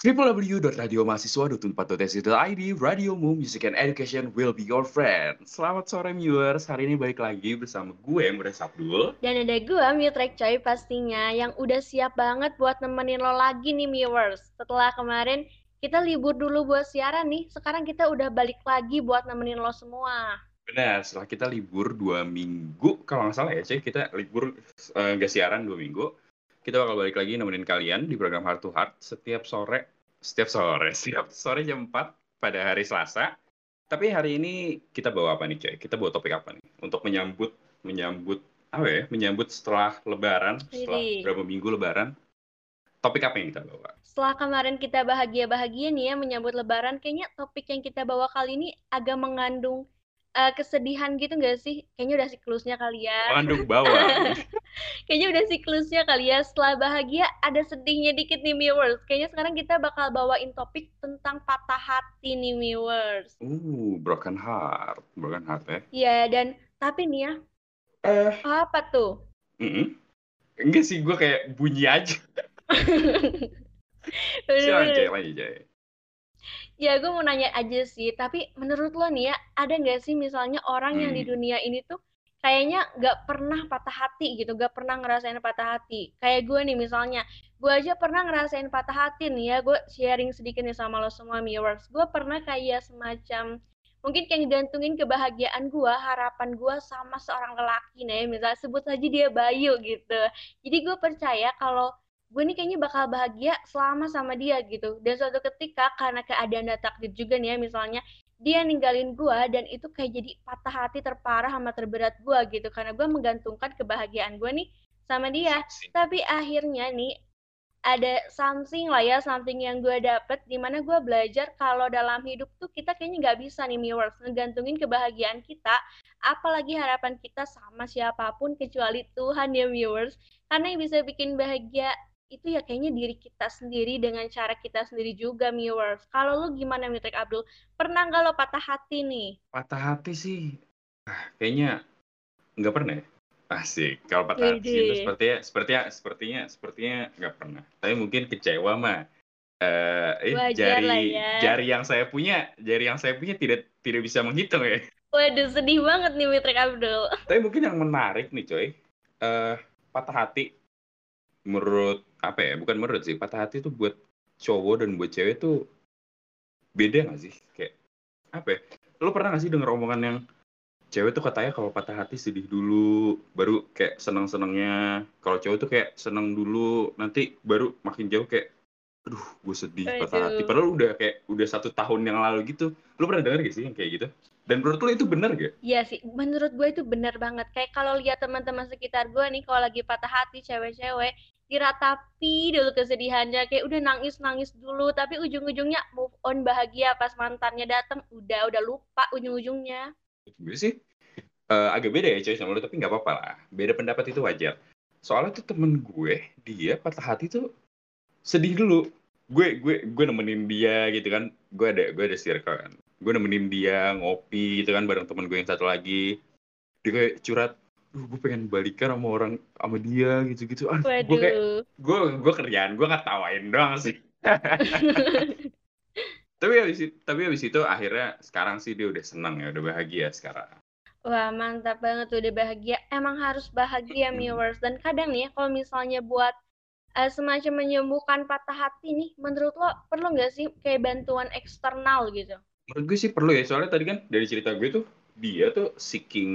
www.radiomahasiswa.unpad.ac.id Radio Mu Music and Education will be your friend. Selamat sore viewers, hari ini balik lagi bersama gue Muda Sabdul dan ada gue Mutrek Choi pastinya yang udah siap banget buat nemenin lo lagi nih viewers. Setelah kemarin kita libur dulu buat siaran nih, sekarang kita udah balik lagi buat nemenin lo semua. Benar, setelah kita libur dua minggu, kalau nggak salah ya cuy, kita libur eh, nggak siaran dua minggu. Kita bakal balik lagi nemenin kalian di program Heart to Heart setiap sore, setiap sore, setiap sore jam 4 pada hari Selasa. Tapi hari ini kita bawa apa nih coy? Kita bawa topik apa nih? Untuk menyambut, menyambut, apa ya? Menyambut setelah lebaran, setelah berapa minggu lebaran. Topik apa yang kita bawa? Setelah kemarin kita bahagia-bahagia nih ya menyambut lebaran, kayaknya topik yang kita bawa kali ini agak mengandung eh, kesedihan gitu nggak sih? Kayaknya udah siklusnya kali ya. Mengandung bawang. Kayaknya udah siklusnya kali ya. Setelah bahagia ada sedihnya dikit nih viewers. Kayaknya sekarang kita bakal bawain topik tentang patah hati nih viewers. uh, broken heart. Broken heart ya. Ya dan tapi nih ya, Eh, apa tuh? mm-mm. Enggak sih, gue kayak bunyi aja. Silakan Bener-bener. coy, lanjut coy. Ya gue mau nanya aja sih, tapi menurut lo nih ya, ada nggak sih misalnya orang yang di Hmm. dunia ini tuh kayaknya nggak pernah patah hati gitu, nggak pernah ngerasain patah hati. Kayak gue nih misalnya, gue aja pernah ngerasain patah hati nih ya, gue sharing sedikit nih sama lo semua viewers. Gue pernah kayak semacam, mungkin kayak ngegantungin kebahagiaan gue, harapan gue sama seorang lelaki nih, misalnya sebut saja dia Bayu gitu. Jadi gue percaya kalau gue nih kayaknya bakal bahagia selama sama dia gitu. Dan suatu ketika karena keadaan dan takdir juga nih ya misalnya dia ninggalin gue dan itu kayak jadi patah hati terparah sama terberat gue gitu karena gue menggantungkan kebahagiaan gue nih sama dia. Tapi akhirnya nih ada something lah ya, something yang gue dapet di mana gue belajar kalau dalam hidup tuh kita kayaknya nggak bisa nih viewers ngegantungin kebahagiaan kita, apalagi harapan kita sama siapa pun kecuali Tuhan ya viewers. Karena yang bisa bikin bahagia itu ya kayaknya diri kita sendiri dengan cara kita sendiri juga viewers. Kalau lu gimana Mitrek Abdul? Pernah nggak lo patah hati nih? Patah hati sih, ah, kayaknya nggak pernah ya. Asik, kalau patah hati itu sepertinya, sepertinya, sepertinya, sepertinya nggak pernah. Tapi mungkin kecewa mah. Eh, eh, Wajar jari, lah ya. jari yang saya punya, jari yang saya punya tidak tidak bisa menghitung ya. Waduh sedih banget nih Mitrek Abdul. Tapi mungkin yang menarik nih coy, eh patah hati menurut apa ya? Bukan menurut sih, patah hati tuh buat cowok dan buat cewek tuh beda nggak sih? Kayak apa ya? Lo pernah nggak sih denger omongan yang cewek tuh katanya kalau patah hati sedih dulu, baru kayak seneng-senengnya. Kalau cowok tuh kayak seneng dulu, nanti baru makin jauh kayak, aduh gue sedih patah hati. Waduh. Padahal udah kayak udah satu tahun yang lalu gitu. Lo pernah denger gak sih yang kayak gitu? Dan menurut lo itu bener gak? Iya sih, menurut gue itu benar banget. Kayak kalau lihat teman-teman sekitar gue nih, kalau lagi patah hati cewek-cewek, diratapi dulu kesedihannya, kayak udah nangis-nangis dulu, tapi ujung-ujungnya move on bahagia pas mantannya datang, udah udah lupa ujung-ujungnya. gue sih eh, agak beda ya coy sama lu tapi nggak apa-apa lah. Beda pendapat itu wajar. Soalnya tuh temen gue dia patah hati tuh sedih dulu. Gue gue gue nemenin dia gitu kan. Gue ada gue ada circle kan. Gue nemenin dia ngopi gitu kan bareng temen gue yang satu lagi. Dia kayak curhat Duh, gue pengen balikan sama orang sama dia gitu-gitu ah gue kayak gue gue kerjaan gue ngetawain doang sih tapi habis itu tapi habis itu akhirnya sekarang sih dia udah senang ya udah bahagia sekarang Wah, mantap banget tuh udah bahagia. Emang harus bahagia, viewers. Dan kadang nih ya, kalau misalnya buat eh, semacam menyembuhkan patah hati nih, menurut lo perlu nggak sih kayak bantuan eksternal gitu? Menurut gue sih perlu ya, soalnya tadi kan dari cerita gue tuh dia tuh seeking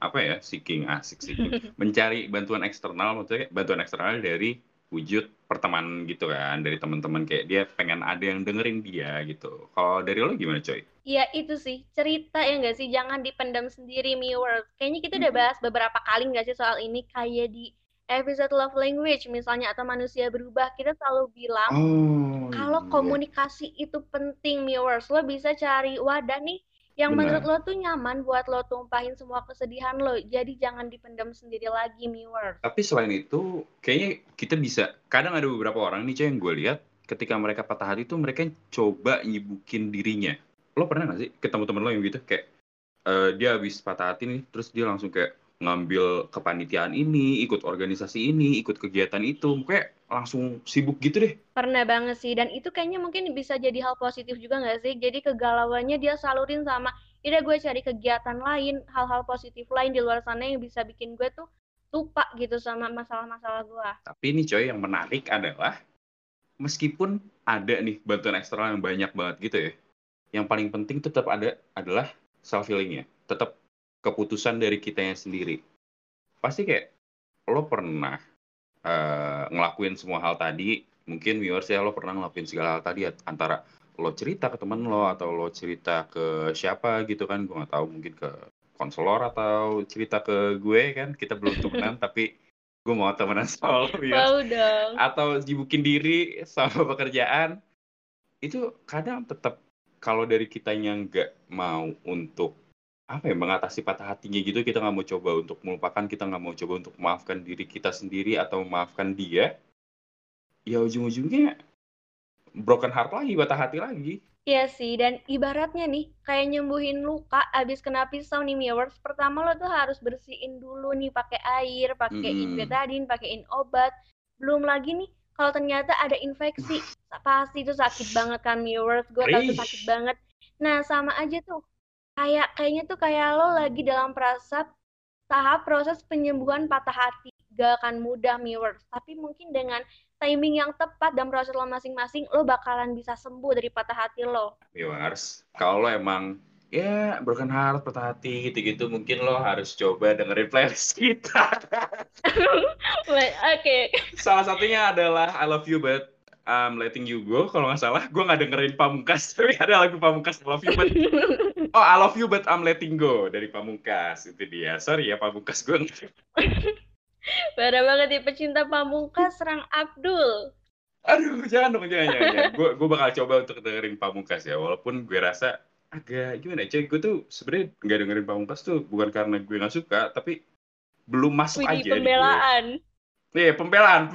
apa ya, seeking asik seeking mencari bantuan eksternal, maksudnya bantuan eksternal dari wujud pertemanan gitu kan, dari teman-teman kayak dia pengen ada yang dengerin dia gitu. Kalau dari lo gimana coy? Ya itu sih, cerita ya nggak sih? Jangan dipendam sendiri, viewers. Kayaknya kita udah bahas beberapa kali nggak sih soal ini, kayak di episode Love Language misalnya, atau Manusia Berubah, kita selalu bilang, Oh kalau iya, komunikasi itu penting, viewers. Lo bisa cari wadah nih yang menurut benar. lo tuh nyaman buat lo tumpahin semua kesedihan lo. Jadi jangan dipendam sendiri lagi, viewers. Tapi selain itu, kayaknya kita bisa, kadang ada beberapa orang nih coy yang gue lihat, ketika mereka patah hati tuh mereka coba nyibukin dirinya. Lo pernah gak sih ketemu temen lo yang gitu? Kayak eh, dia habis patah hati nih, terus dia langsung kayak ngambil kepanitiaan ini, ikut organisasi ini, ikut kegiatan itu, kayak langsung sibuk gitu deh. Pernah banget sih, dan itu kayaknya mungkin bisa jadi hal positif juga nggak sih? Jadi kegalauannya dia salurin sama, ya gue cari kegiatan lain, hal-hal positif lain di luar sana yang bisa bikin gue tuh lupa gitu sama masalah-masalah gue. Tapi ini coy, yang menarik adalah, meskipun ada nih bantuan eksternal yang banyak banget gitu ya, yang paling penting tetap ada adalah self healingnya. Tetap keputusan dari kitanya sendiri. Pasti kayak lo pernah uh, ngelakuin semua hal tadi, mungkin viewers ya lo pernah ngelakuin segala hal tadi antara lo cerita ke temen lo atau lo cerita ke siapa gitu kan, gue nggak tahu mungkin ke konselor atau cerita ke gue kan, kita belum temenan tapi gue mau temenan ya. Mau dong. Atau jibukin diri sama pekerjaan, itu kadang tetap kalau dari kitanya nggak mau untuk apa ya mengatasi patah hatinya gitu kita nggak mau coba untuk melupakan kita nggak mau coba untuk memaafkan diri kita sendiri atau memaafkan dia ya ujung-ujungnya broken heart lagi patah hati lagi Iya sih, dan ibaratnya nih, kayak nyembuhin luka abis kena pisau nih viewers. Pertama lo tuh harus bersihin dulu nih pakai air, pakein mm. betadine, pakein obat. Belum lagi nih, kalau ternyata ada infeksi, pasti itu sakit banget kan viewers. Gue tau tuh sakit banget. Nah, sama aja tuh Kayak kayaknya tuh kayak lo lagi dalam proses tahap proses penyembuhan patah hati. Gak akan mudah viewers, tapi mungkin dengan timing yang tepat dan proses lo masing-masing, lo bakalan bisa sembuh dari patah hati lo. Viewers, kalau lo emang ya broken heart, patah hati gitu-gitu, mungkin lo harus coba dengerin playlist kita. Oke. okay. Salah satunya adalah I Love You But I'm Letting You Go kalau nggak salah gue nggak dengerin Pamungkas tapi ada lagu Pamungkas I Love You But oh I Love You But I'm Letting Go dari Pamungkas itu dia sorry ya Pamungkas gue Parah banget ya pecinta Pamungkas serang Abdul aduh jangan dong jangan jangan, jangan. gue gue bakal coba untuk dengerin Pamungkas ya walaupun gue rasa agak gimana ya gue tuh sebenarnya nggak dengerin Pamungkas tuh bukan karena gue nggak suka tapi belum masuk Wih, aja pembelaan Nih, pembelaan.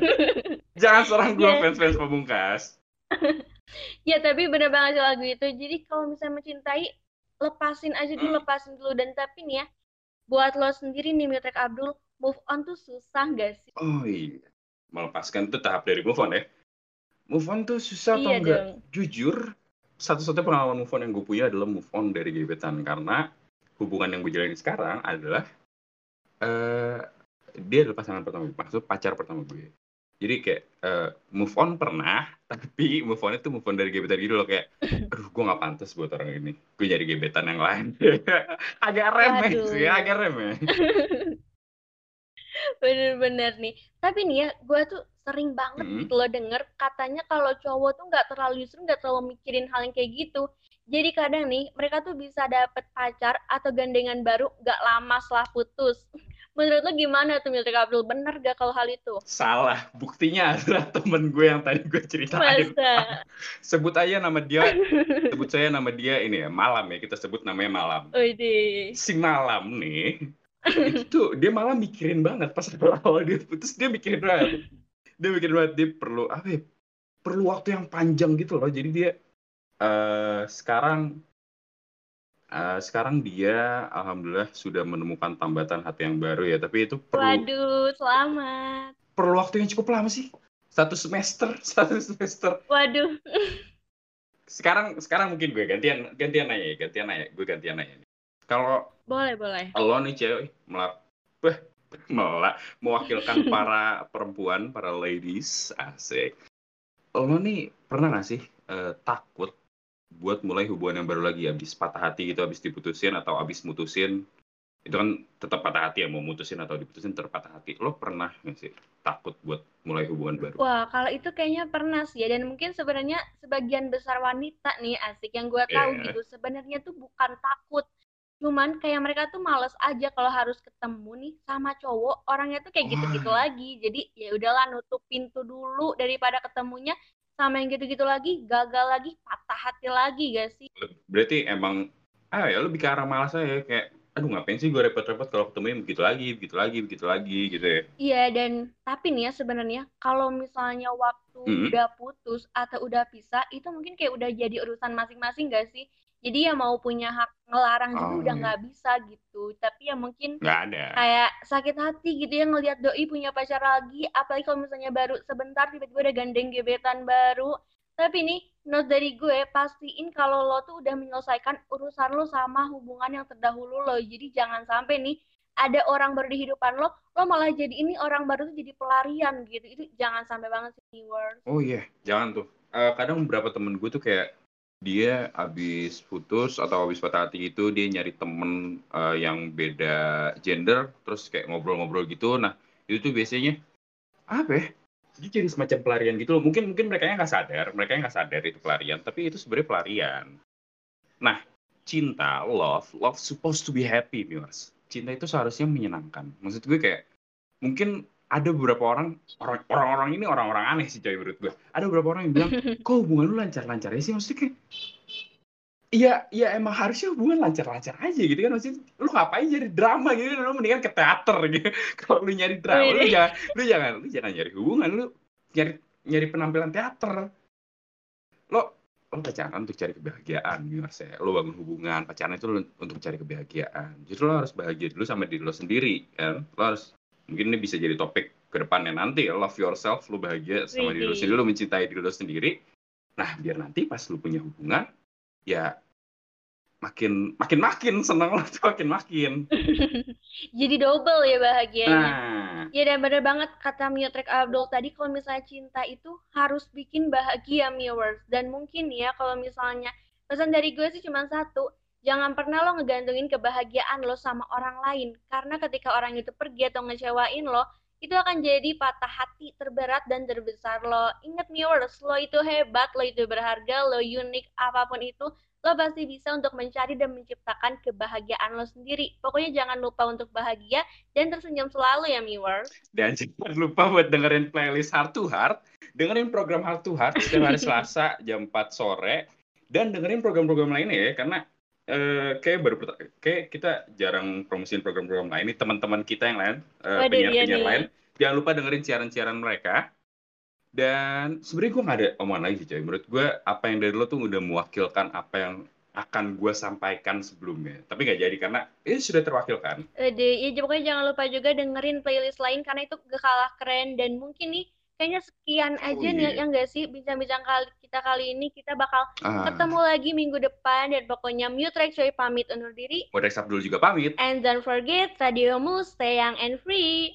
Jangan serang gue yeah. fans-fans pemungkas. ya, tapi bener banget lagu itu. Jadi kalau misalnya mencintai, lepasin aja dulu, hmm. lepasin dulu. Dan tapi nih ya, buat lo sendiri nih, Mitrek Abdul, move on tuh susah gak sih? Oh iya. Melepaskan tuh tahap dari move on ya. Move on tuh susah iya atau enggak? Dong. Jujur, satu-satunya pengalaman move on yang gue punya adalah move on dari gebetan. Karena hubungan yang gue jalani sekarang adalah uh, dia adalah pasangan pertama gue, maksud pacar pertama gue. Jadi kayak uh, move on pernah, tapi move on itu move on dari gebetan gitu loh kayak, aduh gue gak pantas buat orang ini, gue jadi gebetan yang lain. agak remeh sih, agak remeh. Bener-bener nih. Tapi nih ya, gue tuh sering banget mm -hmm. gitu loh denger katanya kalau cowok tuh nggak terlalu justru nggak terlalu mikirin hal yang kayak gitu. Jadi kadang nih mereka tuh bisa dapet pacar atau gandengan baru gak lama setelah putus. Menurut lo gimana tuh Milter Abdul? Bener gak kalau hal itu? Salah. Buktinya adalah temen gue yang tadi gue ceritain. Masa? sebut aja nama dia, sebut saya nama dia ini ya, Malam ya. Kita sebut namanya Malam. Udi. Si Malam nih, itu dia malah mikirin banget pas awal dia putus, dia mikirin banget. Dia mikirin banget, dia perlu, apa ya, perlu waktu yang panjang gitu loh. Jadi dia uh, sekarang Uh, sekarang dia alhamdulillah sudah menemukan tambatan hati yang baru ya, tapi itu perlu Waduh, selamat. Perlu waktu yang cukup lama sih. Satu semester, satu semester. Waduh. Sekarang sekarang mungkin gue gantian gantian nanya ya, gantian nanya, gue gantian nanya. Kalau boleh, boleh. Lo nih cewek melak Wah, melak mewakilkan para perempuan, para ladies, asik. Lo nih pernah gak sih uh, takut buat mulai hubungan yang baru lagi habis patah hati gitu habis diputusin atau habis mutusin. Itu kan tetap patah hati ya mau mutusin atau diputusin terpatah hati. Lo pernah nggak sih takut buat mulai hubungan baru? Wah kalau itu kayaknya pernah sih ya dan mungkin sebenarnya sebagian besar wanita nih asik yang gue tahu yeah. gitu sebenarnya tuh bukan takut. Cuman kayak mereka tuh males aja kalau harus ketemu nih sama cowok orangnya tuh kayak gitu-gitu lagi. Jadi ya udahlah nutup pintu dulu daripada ketemunya sama yang gitu-gitu lagi gagal lagi patah hati lagi gak sih? Berarti emang ah ya lebih ke arah malas aja kayak aduh ngapain sih gue repot-repot kalau ketemu begitu lagi begitu lagi begitu lagi gitu ya. Iya dan tapi nih ya sebenarnya kalau misalnya waktu mm -hmm. udah putus atau udah pisah itu mungkin kayak udah jadi urusan masing-masing gak sih jadi ya mau punya hak ngelarang juga Oh, udah iya. nggak bisa gitu tapi ya mungkin Nggak ada. kayak sakit hati gitu ya ngelihat doi punya pacar lagi apalagi kalau misalnya baru sebentar tiba-tiba udah gandeng gebetan baru tapi nih note dari gue pastiin kalau lo tuh udah menyelesaikan urusan lo sama hubungan yang terdahulu lo jadi jangan sampai nih ada orang baru di kehidupan lo lo malah jadi ini orang baru tuh jadi pelarian gitu itu jangan sampai banget sih viewers Oh iya, jangan tuh. Eh, kadang beberapa temen gue tuh kayak dia abis putus atau abis patah hati gitu dia nyari temen eh, yang beda gender terus kayak ngobrol-ngobrol gitu. Nah itu tuh biasanya apa ya? Dia jadi semacam pelarian gitu loh. Mungkin mungkin mereka nggak sadar, mereka nggak sadar itu pelarian, tapi itu sebenarnya pelarian. Nah cinta, love, love supposed to be happy, viewers. Cinta itu seharusnya menyenangkan. Maksud gue kayak mungkin ada beberapa orang orang orang-orang ini orang-orang aneh sih coy menurut gue. Ada beberapa orang yang bilang, "Kok hubungan lu lancar-lancar aja sih?" Maksudnya kayak Iya, iya emang harusnya hubungan lancar-lancar aja gitu kan. Maksudnya lu ngapain jadi drama gitu? Lu mendingan ke teater gitu. Kalau lu nyari drama lu jangan lu jangan lu jangan nyari hubungan lu nyari nyari penampilan teater. Lo lo pacaran untuk cari kebahagiaan viewers ya lo bangun hubungan pacaran itu lu untuk cari kebahagiaan. Justru lo harus bahagia dulu sama diri lo sendiri kan? Lo harus mungkin ini bisa jadi topik ke depannya. Nanti ya love yourself lo bahagia sama diri Widih. sendiri lo mencintai diri lo sendiri. Nah biar nanti pas lo punya hubungan ya makin makin makin seneng lo tuh makin makin. Jadi double ya bahagianya. Nah. Ya dan bener banget kata Miotrek Abdul tadi kalau misalnya cinta itu harus bikin bahagia viewers dan mungkin ya kalau misalnya pesan dari gue sih cuma satu jangan pernah lo ngegantungin kebahagiaan lo sama orang lain. Karena ketika orang itu pergi atau ngecewain lo itu akan jadi patah hati terberat dan terbesar lo. Ingat viewers lo itu hebat lo itu berharga lo unik apa pun itu lo pasti bisa untuk mencari dan menciptakan kebahagiaan lo sendiri. Pokoknya jangan lupa untuk bahagia dan tersenyum selalu ya viewers. Dan jangan lupa buat dengerin playlist Heart to Heart. Dengerin program Heart to Heart setiap hari Selasa jam 4 sore. Dan dengerin program-program lainnya ya karena eh, kayak baru kayak kita jarang promosiin program-program lain ini teman-teman kita yang lain Waduh, penyiar-penyiar iya nih. lain. Jangan lupa dengerin siaran-siaran mereka. Dan sebenarnya gue nggak ada omongan lagi sih coy. Menurut gue apa yang dari lo tuh udah mewakilkan apa yang akan gue sampaikan sebelumnya. Tapi nggak jadi karena ini sudah terwakilkan. Ede, ya pokoknya jangan lupa juga dengerin playlist lain karena itu gak kalah keren. Dan mungkin nih kayaknya sekian Oh, aja nih iya. yang gak sih? Bincang-bincang kali kita kali ini kita bakal ah, ketemu lagi minggu depan dan pokoknya Mute Coy pamit undur diri. Bodek Abdul juga pamit. And don't forget radiomu stay young and free